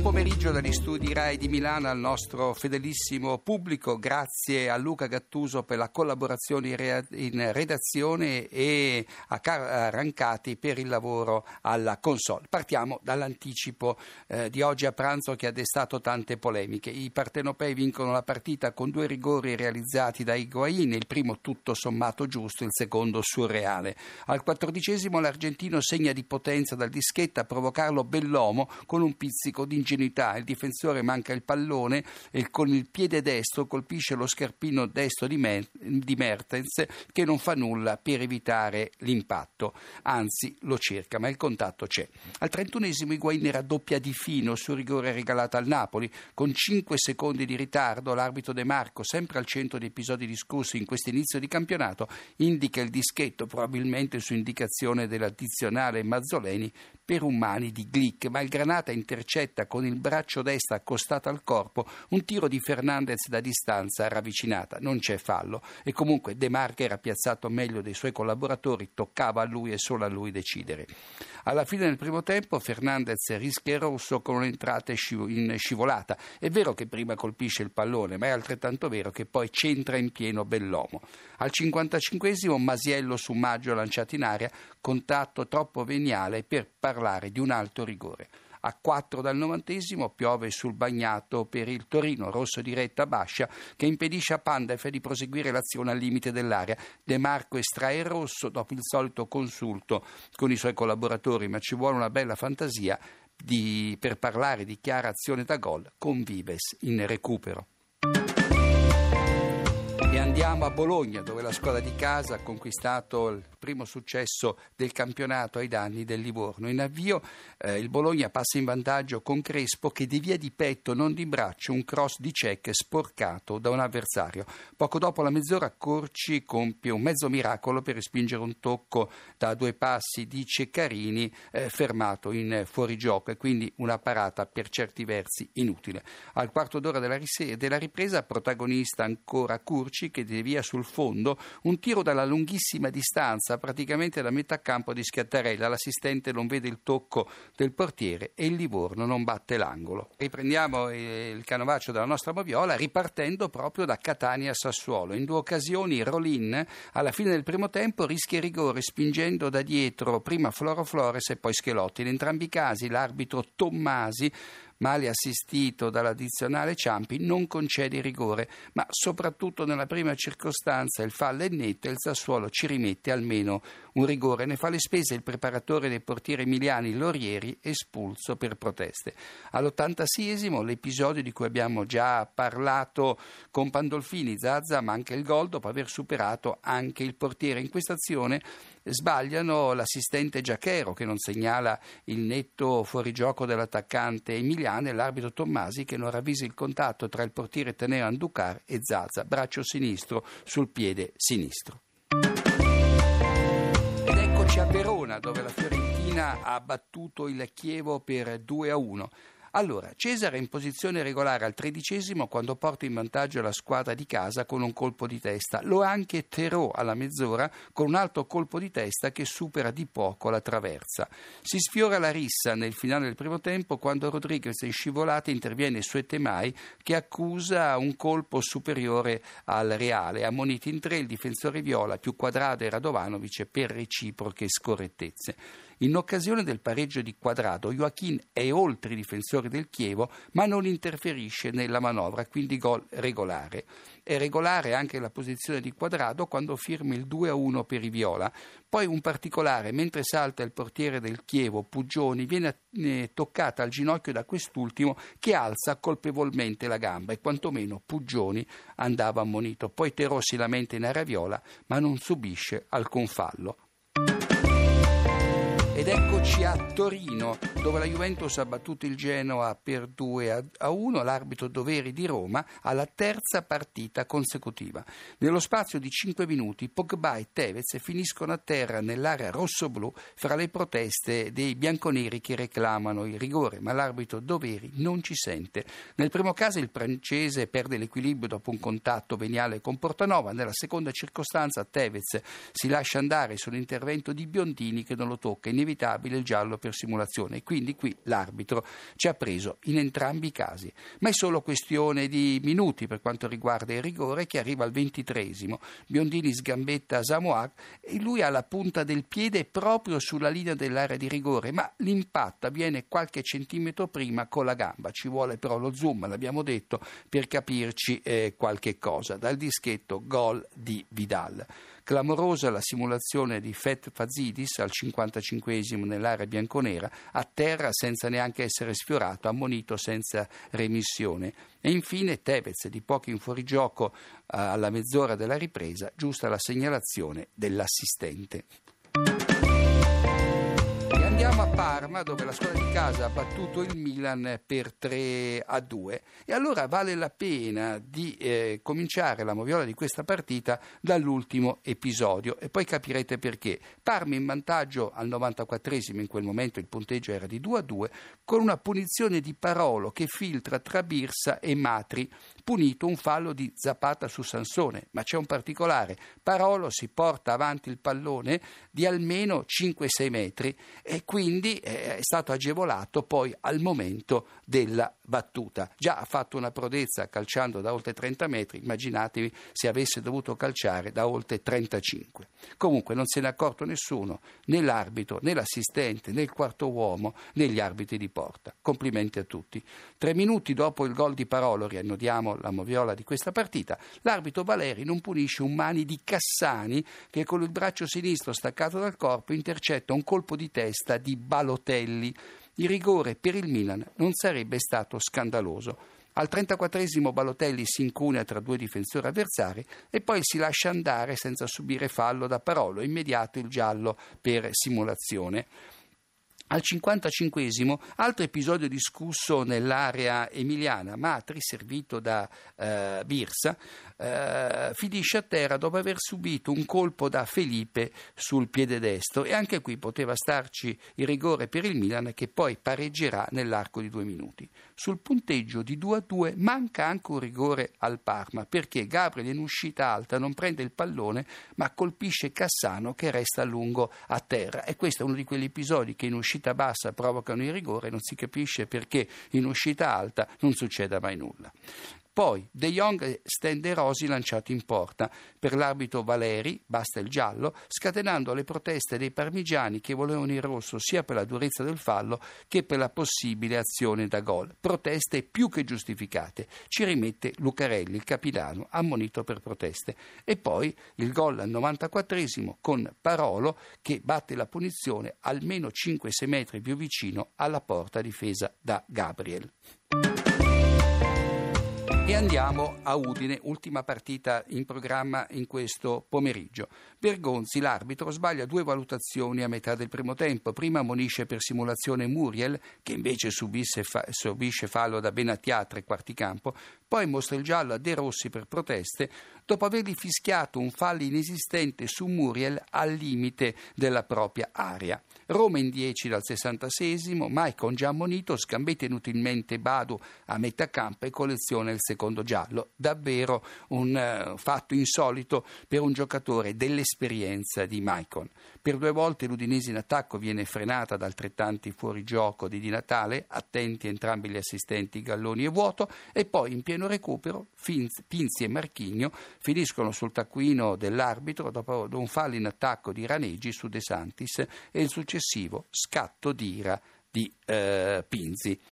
Buon pomeriggio dagli studi RAI di Milano al nostro fedelissimo pubblico. Grazie a Luca Gattuso per la collaborazione in redazione e a Carla Rancati per il lavoro alla console. Partiamo dall'anticipo eh, di oggi a pranzo che ha destato tante polemiche. I partenopei vincono la partita con due rigori realizzati da Higuain, il primo tutto sommato giusto, il secondo surreale. Al quattordicesimo l'argentino segna di potenza dal dischetto a provocarlo Bellomo con un pizzico di ingenuità, il difensore manca il pallone e con il piede destro colpisce lo scarpino destro di, Mertens che non fa nulla per evitare l'impatto, anzi lo cerca, ma il contatto c'è. Al 31esimo Higuain raddoppia di fino sul rigore regalato al Napoli, con 5 secondi di ritardo l'arbitro De Marco, sempre al centro di episodi discussi in questo inizio di campionato, indica il dischetto, probabilmente su indicazione dell'addizionale Mazzoleni, per un mani di Glick, ma il Granata intercetta con il braccio destro accostato al corpo un tiro di Fernandez da distanza ravvicinata. Non c'è fallo e comunque De Marca era piazzato meglio dei suoi collaboratori, toccava a lui e solo a lui decidere. Alla fine del primo tempo Fernandez rischia il rosso con un'entrata in scivolata. È vero che prima colpisce il pallone, ma è altrettanto vero che poi centra in pieno Bellomo. Al 55esimo Masiello su Maggio lanciato in aria, contatto troppo veniale per parlare di un alto rigore. A 4 dal novantesimo piove sul bagnato per il Torino, rosso di retta Bascia, che impedisce a Pandef di proseguire l'azione al limite dell'area. De Marco estrae il rosso dopo il solito consulto con i suoi collaboratori, ma ci vuole una bella fantasia di, per parlare di chiara azione da gol con Vives in recupero. Andiamo a Bologna, dove la scuola di casa ha conquistato il primo successo del campionato ai danni del Livorno. In avvio eh, il Bologna passa in vantaggio con Crespo che devia di petto, non di braccio, un cross di Cech sporcato da un avversario. Poco dopo la mezz'ora Corci compie un mezzo miracolo per respingere un tocco da due passi di Ceccarini eh, fermato in fuorigioco e quindi una parata per certi versi inutile. Al quarto d'ora della, rise- della ripresa protagonista ancora Curci che devia sul fondo un tiro dalla lunghissima distanza praticamente da metà campo di Schiattarella, l'assistente non vede il tocco del portiere e il Livorno non batte l'angolo. Riprendiamo il canovaccio della nostra moviola ripartendo proprio da Catania Sassuolo. In due occasioni Rolin alla fine del primo tempo rischia il rigore spingendo da dietro prima Floro Flores e poi Schelotti. In entrambi i casi l'arbitro Tommasi male assistito dall'addizionale Ciampi, non concede rigore, ma soprattutto nella prima circostanza il fallo è netto e il Sassuolo ci rimette almeno un rigore. Ne fa le spese il preparatore dei portieri emiliani Lorieri, espulso per proteste. All'86esimo l'episodio di cui abbiamo già parlato con Pandolfini, Zazza manca il gol dopo aver superato anche il portiere. In questa azione sbagliano l'assistente Giachero che non segnala il netto fuorigioco dell'attaccante emiliano e l'arbitro Tommasi che non ravvisa il contatto tra il portiere Teneo Anducar e Zazza, braccio sinistro sul piede sinistro. Ed eccoci a Verona dove la Fiorentina ha battuto il Chievo per 2 a 1. Allora, Cesare è in posizione regolare al tredicesimo quando porta in vantaggio la squadra di casa con un colpo di testa. Lo ha anche Terò alla mezz'ora con un altro colpo di testa che supera di poco la traversa. Si sfiora la rissa nel finale del primo tempo quando Rodriguez in scivolata interviene su Etemai che accusa un colpo superiore al Reale. Ammoniti in tre il difensore viola più quadrato e Radovanovic per reciproche scorrettezze. In occasione del pareggio di quadrato, Joachim è oltre i difensori del Chievo, ma non interferisce nella manovra, quindi gol regolare. È regolare anche la posizione di quadrato quando firma il 2-1 per i Viola. Poi un particolare, mentre salta il portiere del Chievo, Puggioni, viene eh, toccata al ginocchio da quest'ultimo che alza colpevolmente la gamba e quantomeno Puggioni andava ammonito. Poi Terò si lamenta in area viola, ma non subisce alcun fallo. Ed eccoci a Torino, dove la Juventus ha battuto il Genoa per 2 a 1, l'arbitro Doveri di Roma, alla terza partita consecutiva. Nello spazio di 5 minuti, Pogba e Tevez finiscono a terra nell'area rosso-blu fra le proteste dei bianconeri che reclamano il rigore, ma l'arbitro Doveri non ci sente. Nel primo caso il francese perde l'equilibrio dopo un contatto veniale con Portanova, nella seconda circostanza Tevez si lascia andare sull'intervento di Biondini che non lo tocca. Inevitabilmente inevitabile il giallo per simulazione quindi qui l'arbitro ci ha preso in entrambi i casi. Ma è solo questione di minuti per quanto riguarda il rigore che arriva al ventitresimo. Biondini sgambetta Samoac e lui ha la punta del piede proprio sulla linea dell'area di rigore, ma l'impatto avviene qualche centimetro prima con la gamba. Ci vuole però lo zoom, l'abbiamo detto, per capirci eh, qualche cosa. Dal dischetto gol di Vidal. Clamorosa la simulazione di Fet Fazidis al 55 nell'area bianconera, a terra senza neanche essere sfiorato, ammonito senza remissione. E infine Tevez di poco in fuorigioco eh, alla mezz'ora della ripresa, giusta la segnalazione dell'assistente. Andiamo a Parma dove la squadra di casa ha battuto il Milan per 3 a 2 e allora vale la pena di eh, cominciare la moviola di questa partita dall'ultimo episodio e poi capirete perché. Parma in vantaggio al 94esimo, in quel momento il punteggio era di 2 a 2, con una punizione di Parolo che filtra tra Birsa e Matri punito un fallo di Zapata su Sansone, ma c'è un particolare. Parolo si porta avanti il pallone di almeno 5-6 metri e quindi eh, è stato agevolato poi al momento della battuta. Già ha fatto una prodezza calciando da oltre 30 metri, immaginatevi se avesse dovuto calciare da oltre 35. Comunque non se ne è accorto nessuno, né l'arbitro, né l'assistente, né il quarto uomo, né gli arbitri di porta. Complimenti a tutti. Tre minuti dopo il gol di Parolo, riannodiamo la moviola di questa partita, l'arbitro Valeri non punisce un mani di Cassani che con il braccio sinistro staccato dal corpo intercetta un colpo di testa di Balotelli. Il rigore per il Milan non sarebbe stato scandaloso. Al 34 Balotelli si incunea tra due difensori avversari e poi si lascia andare senza subire fallo da Parolo, immediato il giallo per simulazione. Al 55 altro episodio discusso nell'area emiliana, Matri, servito da eh, Birsa, eh, finisce a terra dopo aver subito un colpo da Felipe sul piede destro e anche qui poteva starci il rigore per il Milan che poi pareggerà nell'arco di due minuti. Sul punteggio di 2 a 2 manca anche un rigore al Parma perché Gabriel in uscita alta non prende il pallone ma colpisce Cassano che resta a lungo a terra e questo è uno di quegli episodi che in uscita bassa provocano il rigore, non si capisce perché in uscita alta non succeda mai nulla. Poi De Jong stende Rosi lanciato in porta. Per l'arbitro Valeri basta il giallo, scatenando le proteste dei parmigiani che volevano il rosso sia per la durezza del fallo che per la possibile azione da gol. Proteste più che giustificate. Ci rimette Lucarelli, il capitano, ammonito per proteste. E poi il gol al 94 con Parolo che batte la punizione almeno 5-6 metri più vicino alla porta difesa da Gabriel. E andiamo a Udine, ultima partita in programma in questo pomeriggio. Bergonzi, l'arbitro, sbaglia due valutazioni a metà del primo tempo. Prima ammonisce per simulazione Muriel, che invece fa- subisce fallo da Benatia tre quarti campo, poi mostra il giallo a De Rossi per proteste, dopo avergli fischiato un fallo inesistente su Muriel al limite della propria area. Roma in 10 dal 66 Maicon già ammonito, scambetta inutilmente Badu a metà campo e colleziona il secondo giallo. Davvero un uh, fatto insolito per un giocatore dell'esperienza di Maicon. Per due volte l'Udinese in attacco viene frenata da altrettanti fuorigioco di Di Natale, attenti entrambi gli assistenti Galloni e Vuoto, e poi in pieno recupero Pinzi e Marchigno finiscono sul taccuino dell'arbitro dopo un fallo in attacco di Raneggi su De Santis e il successivo scatto d'ira di eh, Pinzi.